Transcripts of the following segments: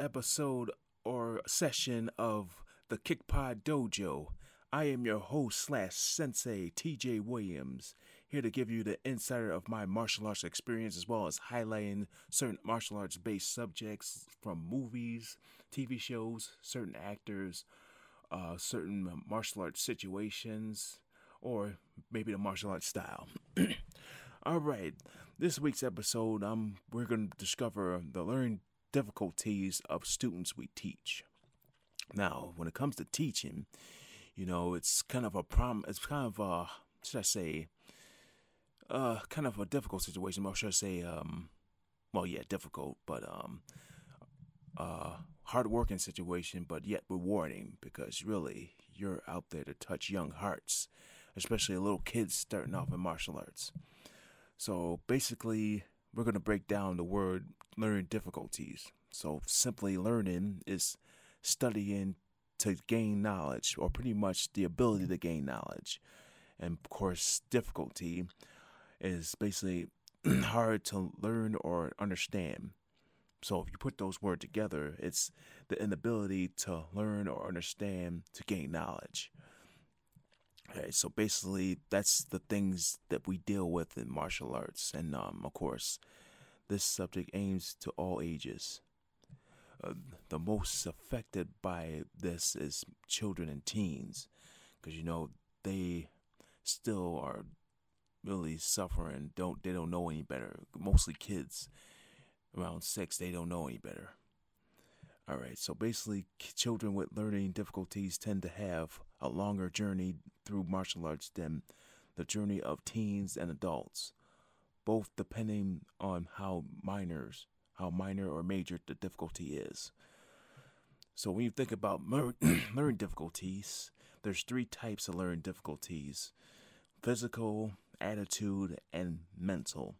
episode or session of the Kickpod Dojo. I am your host slash sensei, TJ Williams, here to give you the insider of my martial arts experience as well as highlighting certain martial arts based subjects from movies, TV shows, certain actors, uh, certain martial arts situations, or maybe the martial arts style. All right, this week's episode, um, we're going to discover the learning difficulties of students we teach. Now, when it comes to teaching, you know, it's kind of a problem. It's kind of a, should I say, uh, kind of a difficult situation. Or should I say, um, well, yeah, difficult, but um, uh, hard working situation, but yet rewarding because really you're out there to touch young hearts, especially little kids starting off in martial arts. So basically, we're going to break down the word learning difficulties. So simply learning is studying to gain knowledge, or pretty much the ability to gain knowledge. And of course, difficulty is basically hard to learn or understand. So if you put those words together, it's the inability to learn or understand to gain knowledge. Okay, so basically, that's the things that we deal with in martial arts, and um, of course, this subject aims to all ages. Uh, the most affected by this is children and teens, because you know they still are really suffering. Don't they don't know any better? Mostly kids around six, they don't know any better. All right, so basically, children with learning difficulties tend to have a longer journey through martial arts than the journey of teens and adults, both depending on how minors, how minor or major the difficulty is. So when you think about learning difficulties, there's three types of learning difficulties: physical, attitude, and mental.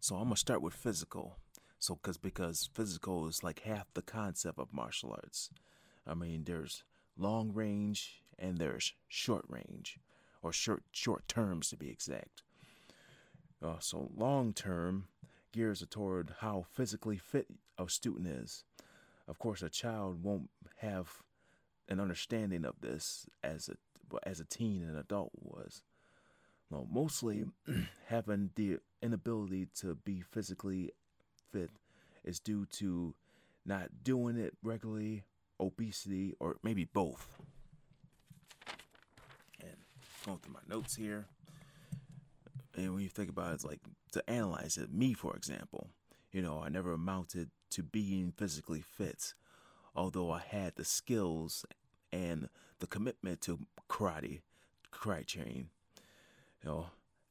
So I'm gonna start with physical. So, cause because physical is like half the concept of martial arts. I mean, there's long range and there's short range, or short short terms to be exact. Uh, so long term gears are toward how physically fit a student is. Of course, a child won't have an understanding of this as a as a teen and adult was. Well, mostly having the inability to be physically fit is due to not doing it regularly, obesity, or maybe both. Going through my notes here, and when you think about it, it's like to analyze it, me, for example, you know, I never amounted to being physically fit, although I had the skills and the commitment to karate, karate training. You know,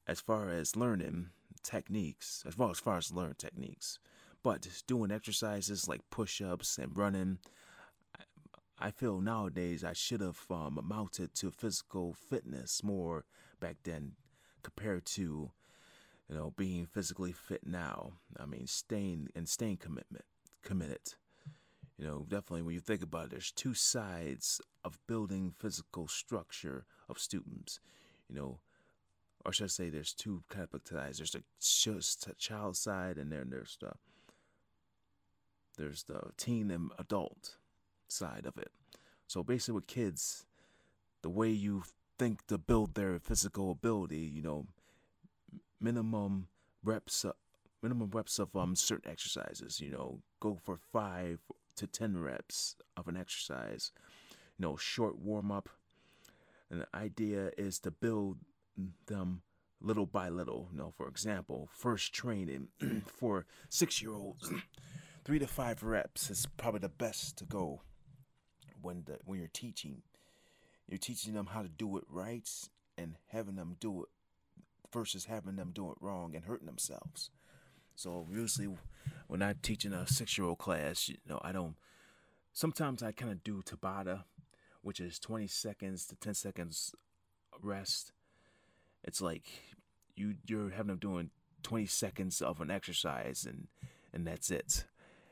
as far as learning techniques, as far as far as learn techniques, but doing exercises like push-ups and running, I- feel nowadays I should have um, amounted to physical fitness more back then compared to you know being physically fit now. I mean, staying and staying commitment committed. You know, definitely when you think about it, there's two sides of building physical structure of students. You know, or should I say, there's two kind of sides. There's the child side, and then there's the there's the teen and adult side of it. So basically, with kids, the way you think to build their physical ability, you know, minimum reps, uh, minimum reps of um certain exercises. You know, go for five to ten reps of an exercise. You know, short warm up. And the idea is to build them little by little. You know, for example, first training for six year olds, three to five reps is probably the best to go when the when you're teaching. You're teaching them how to do it right and having them do it versus having them do it wrong and hurting themselves. So usually, when I'm teaching a six-year-old class, you know, I don't. Sometimes I kind of do Tabata, which is 20 seconds to 10 seconds rest. It's like you you're having them doing 20 seconds of an exercise and and that's it.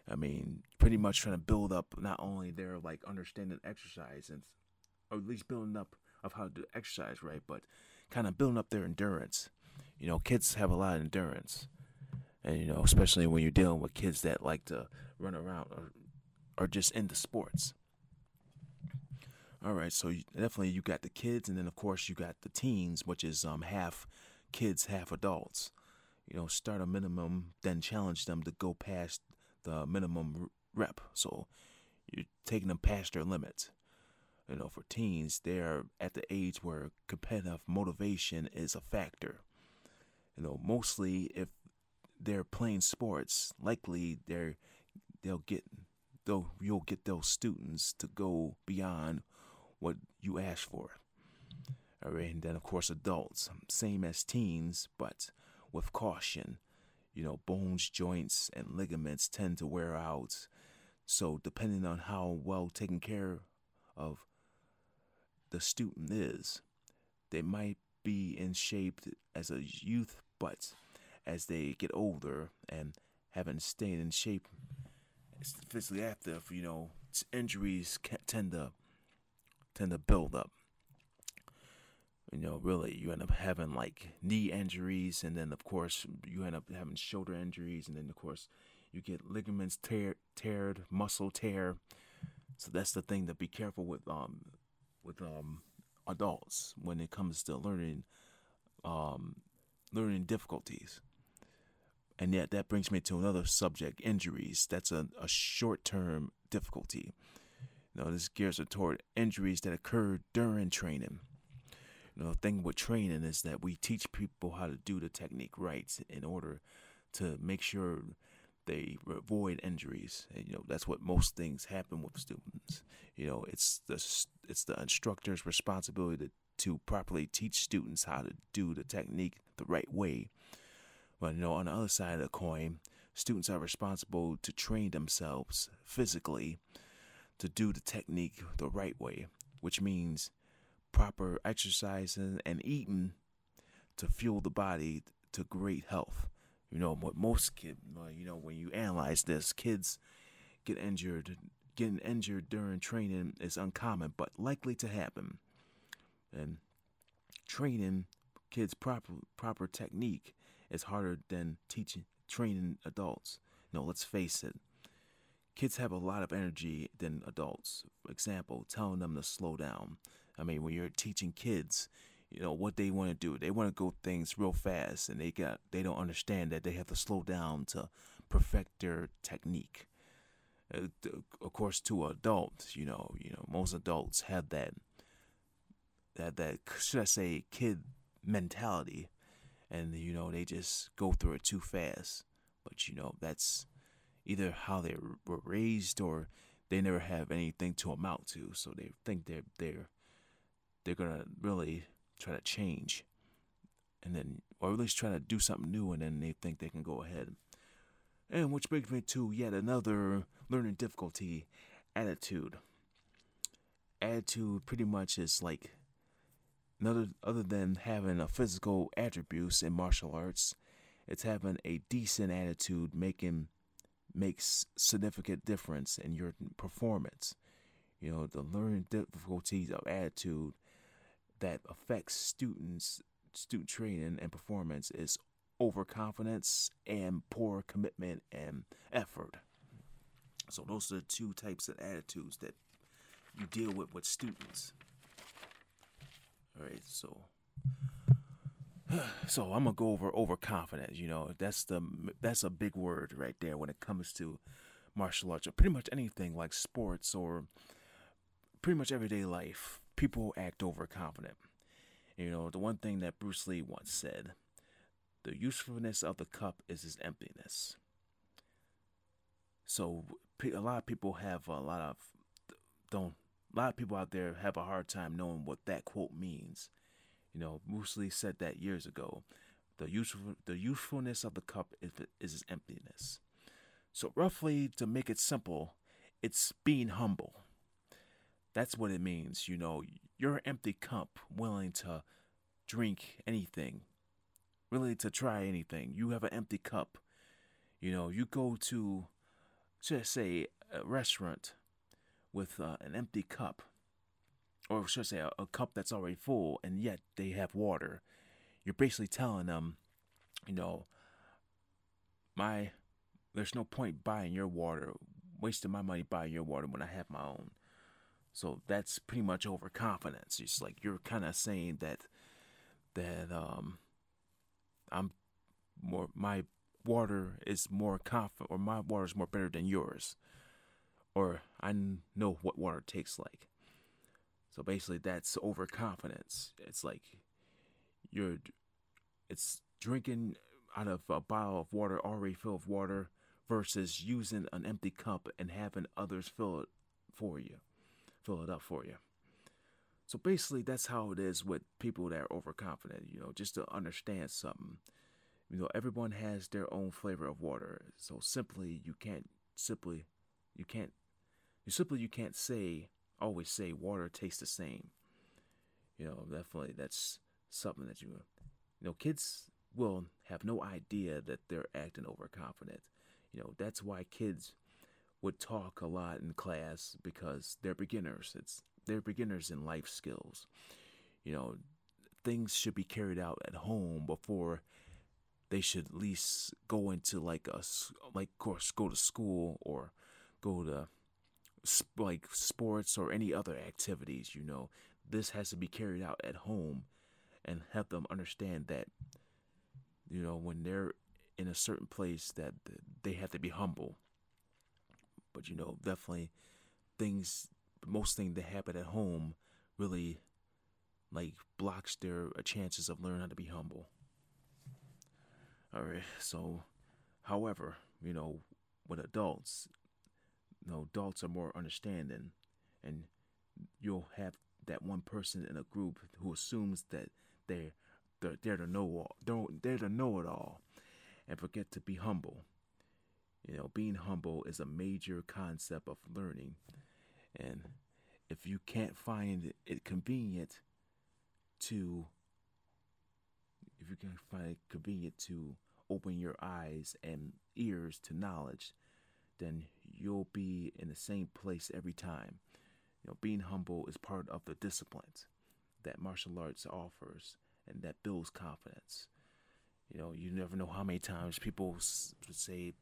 I mean, pretty much trying to build up not only their like understanding exercise and or at least building up of how to do exercise right, but kind of building up their endurance. You know, kids have a lot of endurance, and you know, especially when you're dealing with kids that like to run around or or just into sports. All right, so you, definitely you got the kids, and then of course you got the teens, which is um half kids, half adults. You know, start a minimum, then challenge them to go past the minimum rep. So you're taking them past their limits. You know, for teens, they're at the age where competitive motivation is a factor. You know, mostly if they're playing sports, likely they're they'll get they'll you'll get those students to go beyond what you ask for. All right, and then of course adults, same as teens, but with caution. You know, bones, joints, and ligaments tend to wear out. So depending on how well taken care of the student is, they might be in shape as a youth, but as they get older and haven't stayed in shape physically active, you know, injuries tend to tend to build up you know, really, you end up having like knee injuries, and then of course you end up having shoulder injuries, and then of course you get ligaments tear, teared, muscle tear. So that's the thing to be careful with um with um adults when it comes to learning um learning difficulties. And yet that brings me to another subject, injuries. That's a, a short term difficulty. You know, this gears toward injuries that occur during training. You know, the thing with training is that we teach people how to do the technique right in order to make sure they avoid injuries. And, you know, that's what most things happen with students. You know, it's the it's the instructor's responsibility to, to properly teach students how to do the technique the right way. But you know, on the other side of the coin, students are responsible to train themselves physically to do the technique the right way, which means proper exercising and eating to fuel the body to great health. You know, what most kids, you know, when you analyze this, kids get injured. Getting injured during training is uncommon, but likely to happen. And training kids proper proper technique is harder than teaching training adults. No, let's face it. Kids have a lot of energy than adults. For example, telling them to slow down, I mean, when you're teaching kids, you know what they want to do. They want to go things real fast, and they got they don't understand that they have to slow down to perfect their technique. Uh, of course, to adults, you know, you know, most adults have that that that should I say kid mentality, and you know they just go through it too fast. But you know that's either how they were raised or they never have anything to amount to, so they think they're they're they're gonna really try to change, and then or at least try to do something new, and then they think they can go ahead. And which brings me to yet another learning difficulty: attitude. Attitude pretty much is like another other than having a physical attributes in martial arts, it's having a decent attitude making makes significant difference in your performance. You know, the learning difficulties of attitude that affects students student training and performance is overconfidence and poor commitment and effort. So those are the two types of attitudes that you deal with with students. All right, so so I'm gonna go over overconfidence. You know, that's the that's a big word right there when it comes to martial arts or pretty much anything like sports or pretty much everyday life people act overconfident. You know, the one thing that Bruce Lee once said the usefulness of the cup is its emptiness. So, a lot of people have a lot of, don't, a lot of people out there have a hard time knowing what that quote means. You know, Bruce Lee said that years ago, The useful the usefulness of the cup is, is its emptiness. So roughly, to make it simple, it's being humble. That's what it means. You know, you're an empty cup, willing to drink anything, really to try anything. You have an empty cup. You know, you go to, just say, a restaurant with uh, an empty cup, or should I say, a, a cup that's already full, and yet they have water. You're basically telling them, you know, my there's no point buying your water, wasting my money buying your water when I have my own. So that's pretty much overconfidence. It's like you're kind of saying that that um I'm more my water is more confident or my water is more better than yours or I know what water tastes like. So basically that's overconfidence. It's like you're it's drinking out of a bottle of water already filled with water versus using an empty cup and having others fill it for you, fill it up for you. So basically, that's how it is with people that are overconfident. You know, just to understand something. You know, everyone has their own flavor of water. So simply, you can't simply, you can't, you simply you can't say always say water tastes the same. You know, definitely that's something that you, you know, kids will have no idea that they're acting overconfident. You know, that's why kids would talk a lot in class because they're beginners. It's they're beginners in life skills. You know, things should be carried out at home before they should at least go into like a like course go to school or go to like sports or any other activities you know this has to be carried out at home and help them understand that you know when they're in a certain place that they have to be humble. But you know, definitely things, most things that happen at home really like blocks their uh, chances of learning how to be humble. All right, so however, you know, with adults, you know, adults are more understanding, and you'll have that one person in a group who assumes that they're they're, they're to know all, they're, they're to know it all, and forget to be humble. You know, being humble is a major concept of learning. And if you can't find it convenient to, if you can't find it convenient to open your eyes and ears to knowledge, then you'll be in the same place every time. You know, being humble is part of the disciplines that martial arts offers and that builds confidence. You know, you never know how many times people would say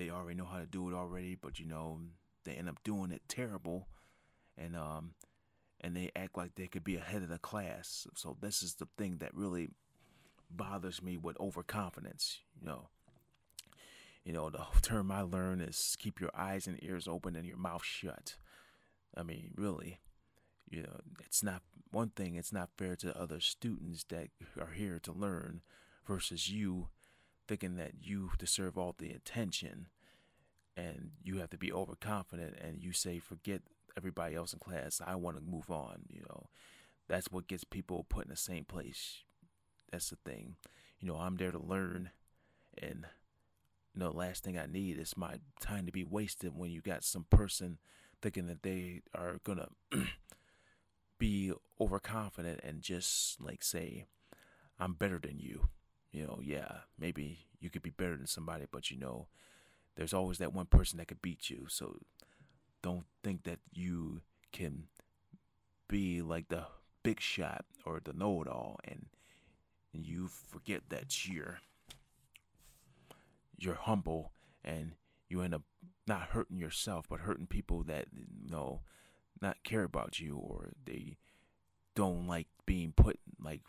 they already know how to do it already, but you know they end up doing it terrible, and um, and they act like they could be ahead of the class. So this is the thing that really bothers me with overconfidence. You know, you know the term I learned is keep your eyes and ears open and your mouth shut. I mean, really, you know, it's not one thing. It's not fair to other students that are here to learn versus you thinking that you deserve all the attention and you have to be overconfident and you say forget everybody else in class. I want to move on you know? That's what gets people put in the same place. That's the thing. You know i'm there to learn and you know last thing i need is my time to be wasted when you got some person thinking that they are gonna be overconfident and just like say i'm better than you you know, yeah, maybe you could be better than somebody, but you know, there's always that one person that could beat you. So don't think that you can be like the big shot or the know it all and you forget that you're you're humble and you end up not hurting yourself but hurting people that you know not care about you or they don't like being put like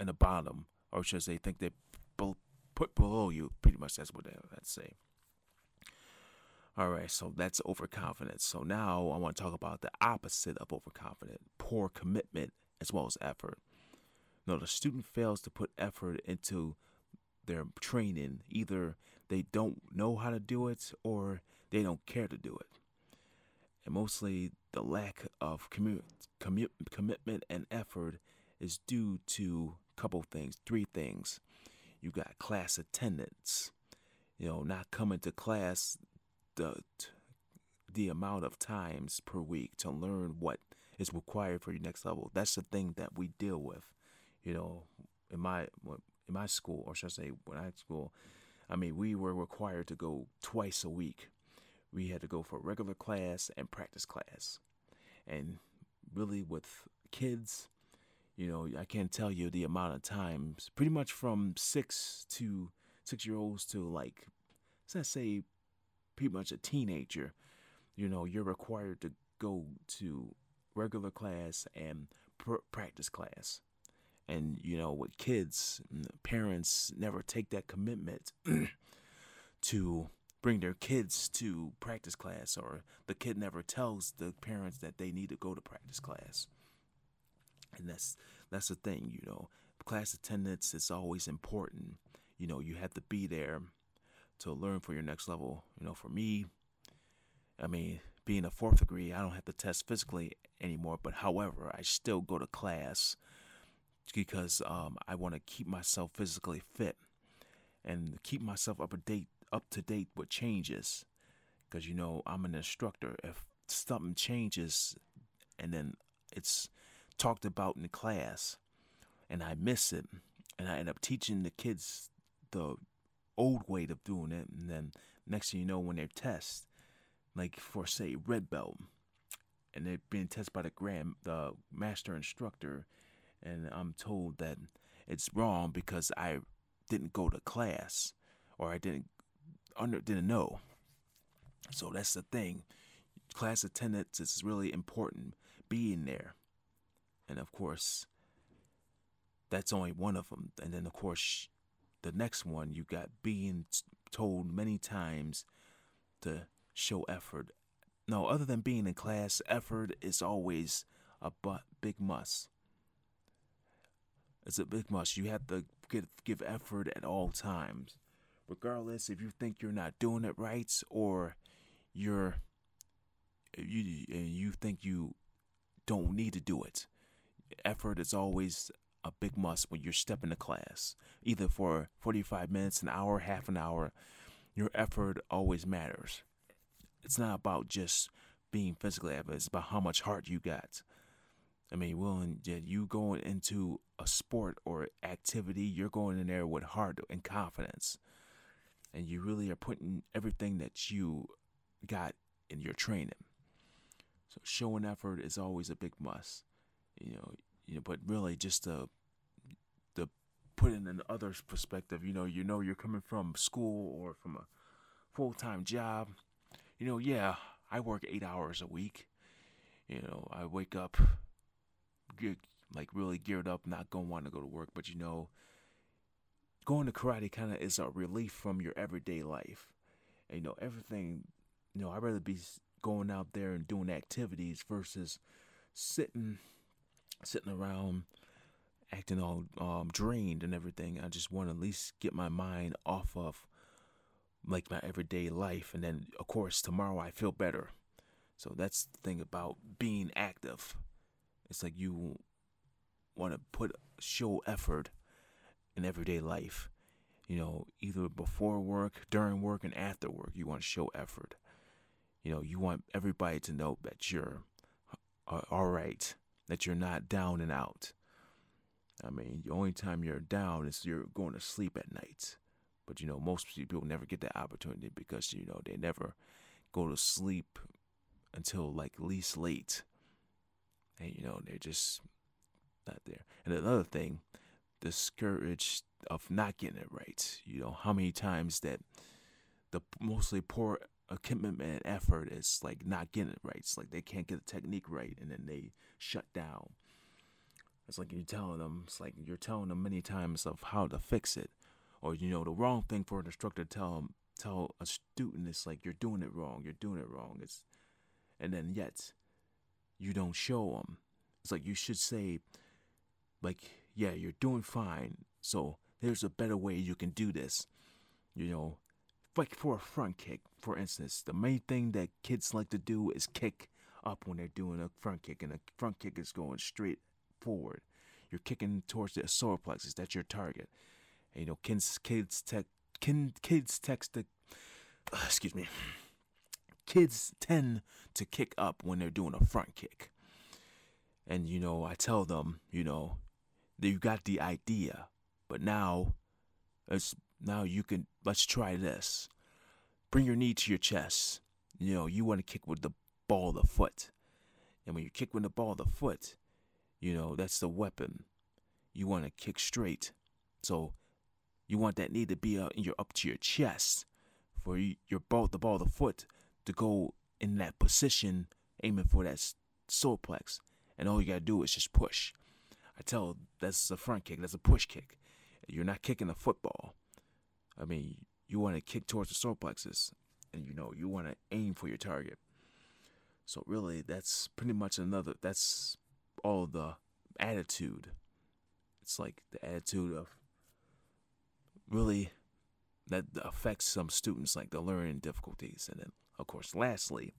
in the bottom or should say, think they put below you. Pretty much that's what I'd say. All right, so that's overconfidence. So now I want to talk about the opposite of overconfident poor commitment as well as effort. Now, the student fails to put effort into their training. Either they don't know how to do it or they don't care to do it. And mostly the lack of commu- commu- commitment and effort is due to couple things, three things. You got class attendance. You know, not coming to class the the amount of times per week to learn what is required for your next level. That's the thing that we deal with. You know, in my in my school, or should I say, when I school, I mean, we were required to go twice a week. We had to go for regular class and practice class, and really with kids, you know, I can't tell you the amount of times. Pretty much from six to six year olds to like, let's say, pretty much a teenager. You know, you're required to go to regular class and pr- practice class. And, you know, with kids, parents never take that commitment to bring their kids to practice class, or the kid never tells the parents that they need to go to practice class. And that's that's the thing, you know. Class attendance is always important. You know, you have to be there to learn for your next level. You know, for me, I mean, being a fourth degree, I don't have to test physically anymore. But however, I still go to class because um, I want to keep myself physically fit and keep myself up to date up to date with changes. Because you know I'm an instructor. If something changes, and then it's talked about in class, and I miss it, and I end up teaching the kids the old way of doing it, and then next thing you know, when they test, like for say red belt, and they're being tested by the grand the master instructor, and I'm told that it's wrong because I didn't go to class or I didn't under didn't know. So that's the thing. Class attendance is really important. Being there, and of course, that's only one of them. And then of course, the next one you got being told many times to show effort. No, other than being in class, effort is always a big must. It's a big must. You have to give, give effort at all times, regardless if you think you're not doing it right or you're you you think you don't need to do it. Effort is always a big must when you're stepping to class, either for 45 minutes, an hour, half an hour. Your effort always matters. It's not about just being physically active; it's about how much heart you got. I mean, willing you going into a sport or activity, you're going in there with heart and confidence, and you really are putting everything that you got in your training. So showing effort is always a big must, you know. You know, but really just to to put in another perspective, you know, you know you're coming from school or from a full time job. You know, yeah, I work eight hours a week. You know, I wake up get like really geared up, not gonna want to go to work. But you know, going to karate kind of is a relief from your everyday life. And, you know, everything. You know, I'd rather be going out there and doing activities versus sitting, sitting around, acting all um, drained and everything. I just want to at least get my mind off of like my everyday life, and then of course tomorrow I feel better. So that's the thing about being active. It's like you want to put show effort in everyday life. You know, either before work, during work, and after work, you want to show effort. You know, you want everybody to know that you're uh, all right, that you're not down and out. I mean, the only time you're down is you're going to sleep at night. But you know, most people never get that opportunity because you know they never go to sleep until like least late and you know they're just not there. And another thing, discouraged of not getting it right. You know how many times that the mostly poor commitment and effort is like not getting it right. It's like they can't get the technique right, and then they shut down. It's like you're telling them. It's like you're telling them many times of how to fix it, or you know the wrong thing for an instructor to tell tell a student. is like you're doing it wrong. You're doing it wrong. It's and then yet you don't show them. It's like you should say, like, yeah, you're doing fine. So there's a better way you can do this. You know, like for a front kick, for instance, the main thing that kids like to do is kick up when they're doing a front kick, and a front kick is going straight forward. You're kicking towards the solar plexus. That's your target. And, you know, kids kids tech kin, kids text the uh, excuse me. Kids tend to kick up when they're doing a front kick. And you know, I tell them, you know, that you got the idea, but now it's now you can let's try this. Bring your knee to your chest. You know, you want to kick with the ball of the foot. And when you kick with the ball of the foot, you know, that's the weapon. You want to kick straight. So you want that knee to be uh, you're up to your chest for your ball, the ball of the foot to go in that position, aiming for that solar plex. And all you gotta do is just push. I tell that's a front kick, that's a push kick. You're not kicking a football. I mean, you want to kick towards the solar plexus, and you know you want to aim for your target. So really, that's pretty much another. That's all the attitude. It's like the attitude of really that affects some students, like the learning difficulties, and then of course, lastly,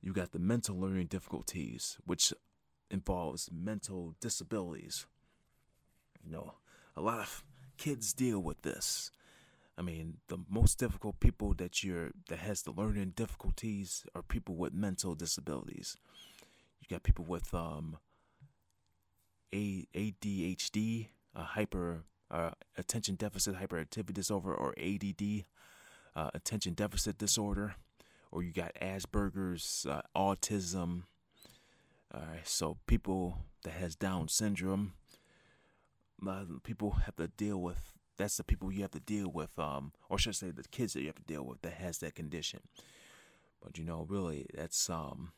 you got the mental learning difficulties, which involves mental disabilities. You know, a lot of kids deal with this. I mean, the most difficult people that you're that has the learning difficulties are people with mental disabilities. You got people with um, ADHD, a hyper uh, attention deficit hyperactivity disorder, or ADD, uh, attention deficit disorder, or you got Asperger's, uh, autism. All right, so people that has Down syndrome, people have to deal with that's the people you have to deal with, um, or should I say the kids that you have to deal with that has that condition. But you know, really, that's um,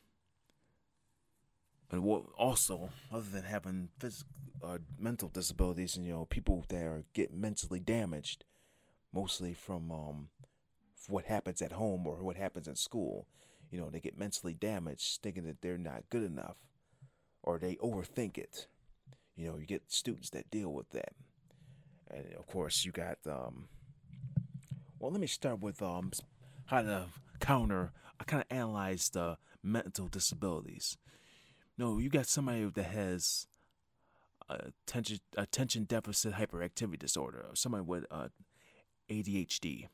and what also other than having physical uh, mental disabilities, and you know, people that are get mentally damaged, mostly from um, what happens at home or what happens in school. You know, they get mentally damaged, thinking that they're not good enough, or they overthink it. You know, you get students that deal with that and of course you got um well let me start with um how to counter i kind of analyzed the mental disabilities. No you got somebody that has attention attention deficit hyperactivity disorder or somebody with uh, adhd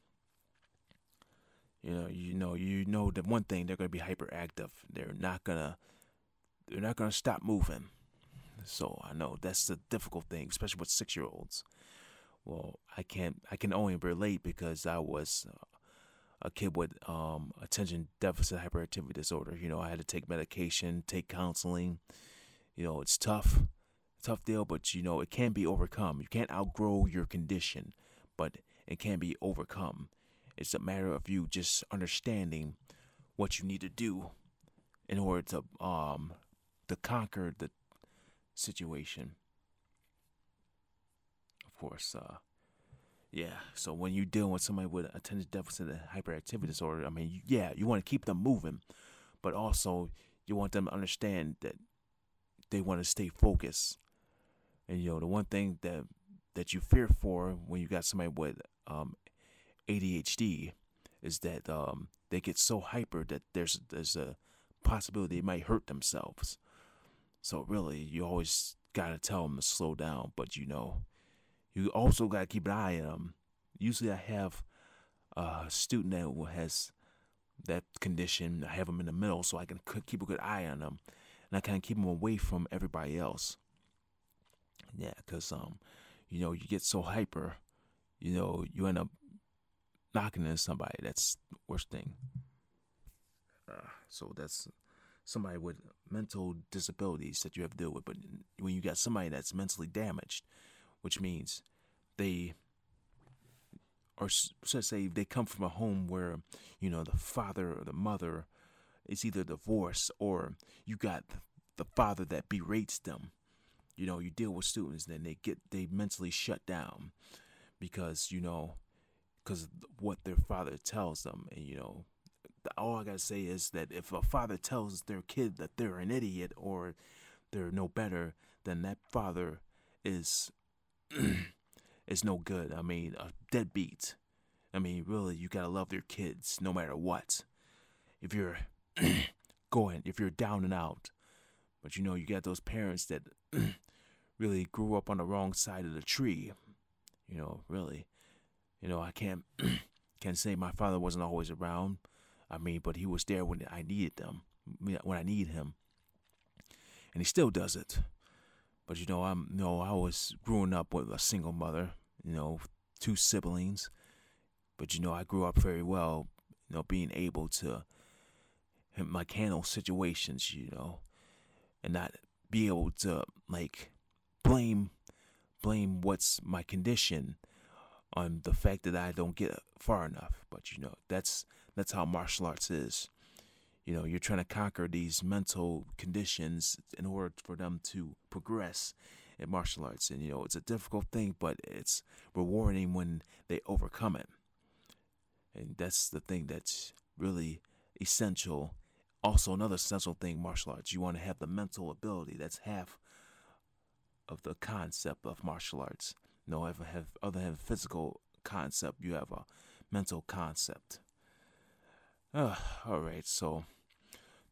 you know you know you know that one thing they're going to be hyperactive. They're not going to they're not going to stop moving. So i know that's the difficult thing especially with six year olds well, I can't. I can only relate because I was uh, a kid with um, attention deficit hyperactivity disorder. You know, I had to take medication, take counseling. You know, it's tough, tough deal, but you know, it can be overcome. You can't outgrow your condition, but it can be overcome. It's a matter of you just understanding what you need to do in order to um to conquer the situation course, uh, yeah. So when you're dealing with somebody with attention deficit and hyperactivity disorder, I mean, yeah, you want to keep them moving, but also you want them to understand that they want to stay focused. And you know, the one thing that that you fear for when you got somebody with um, ADHD is that um, they get so hyper that there's there's a possibility they might hurt themselves. So really, you always gotta tell them to slow down. But you know, you also got to keep an eye on them. Usually, I have a student that has that condition. I have them in the middle so I can keep a good eye on them, and I kind of keep them away from everybody else. Yeah, because um, you know, you get so hyper, you know, you end up knocking into somebody. That's worst thing. Uh, so that's somebody with mental disabilities that you have to deal with. But when you got somebody that's mentally damaged, which means they or let's say they come from a home where you know the father or the mother is either divorced or you got the father that berates them. You know you deal with students then they get they mentally shut down because you know because what their father tells them. And you know all i gotta say is that if a father tells their kid that they're an idiot or they're no better then that father is is no good. I mean, uh, a deadbeat. I mean, really, you gotta love your kids no matter what. If you're going, if you're down and out, but you know, you got those parents that really grew up on the wrong side of the tree. You know, really. You know, I can't can't say my father wasn't always around. I mean, but he was there when I needed them, when I need him, and he still does it. But you know, I'm you know I was growing up with a single mother, you know, two siblings. But you know, I grew up very well, you know, being able to like handle situations, you know, and not be able to like blame blame what's my condition on the fact that I don't get far enough. But you know, that's that's how martial arts is. You know, you're trying to conquer these mental conditions in order for them to progress in martial arts. And you know, it's a difficult thing, but it's rewarding when they overcome it. And that's the thing that's really essential. Also, another essential thing, martial arts, you want to have the mental ability. That's half of the concept of martial arts. You know, I have other than physical concept, you have a mental concept. Uh, all right, so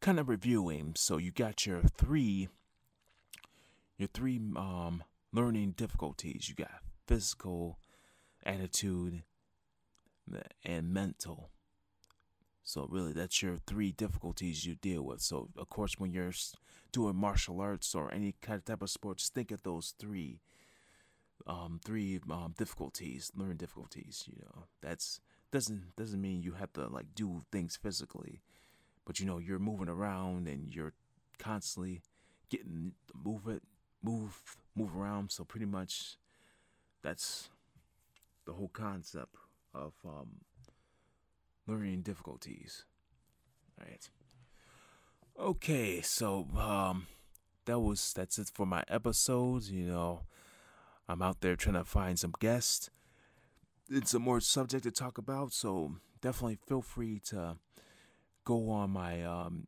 kind of reviewing. So you got your three, your three um learning difficulties. You got physical, attitude, and mental. So really, that's your three difficulties you deal with. So of course, when you're doing martial arts or any kind of type of sports, think of those three, um, three um, difficulties, learning difficulties. You know, that's doesn't doesn't mean you have to like do things physically, but you know you're moving around and you're constantly getting move it, move move around. So pretty much, that's the whole concept of um, learning difficulties. All right. Okay, so um, that was that's it for my episodes. You know, I'm out there trying to find some guests it's a more subject to talk about, so definitely feel free to go on my um,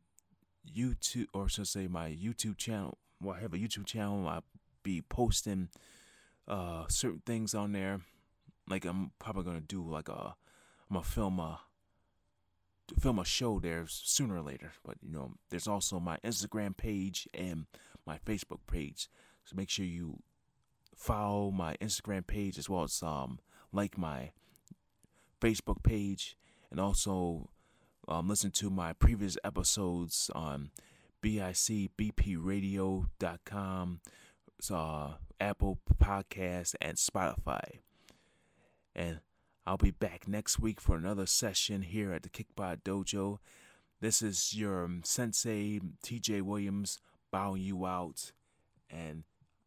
YouTube, or should I say my YouTube channel. Well, I have a YouTube channel. I'll be posting uh, certain things on there. Like I'm probably gonna do like a, I'm gonna film a, film a show there sooner or later. But you know, there's also my Instagram page and my Facebook page. So make sure you follow my Instagram page as well as um like my Facebook page and also um, listen to my previous episodes on bicbpradio.com, uh, Apple Podcast, and Spotify. And I'll be back next week for another session here at the Kickpod Dojo. This is your sensei, TJ Williams, bowing you out, and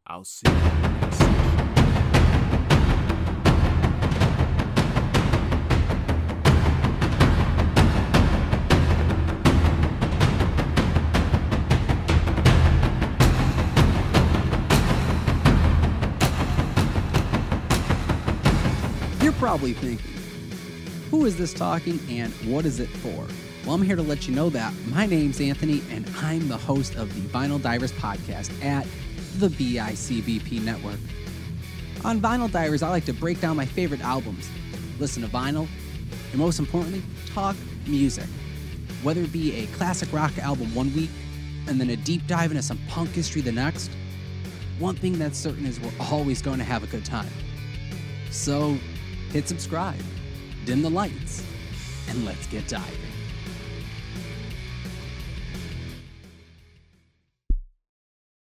I'll see you next probably thinking, who is this talking and what is it for? Well, I'm here to let you know that my name's Anthony and I'm the host of the Vinyl Divers podcast at the BICBP network. On Vinyl Divers, I like to break down my favorite albums, listen to vinyl, and most importantly, talk music. Whether it be a classic rock album one week and then a deep dive into some punk history the next, one thing that's certain is we're always going to have a good time. So hit subscribe, dim the lights, and let's get diving.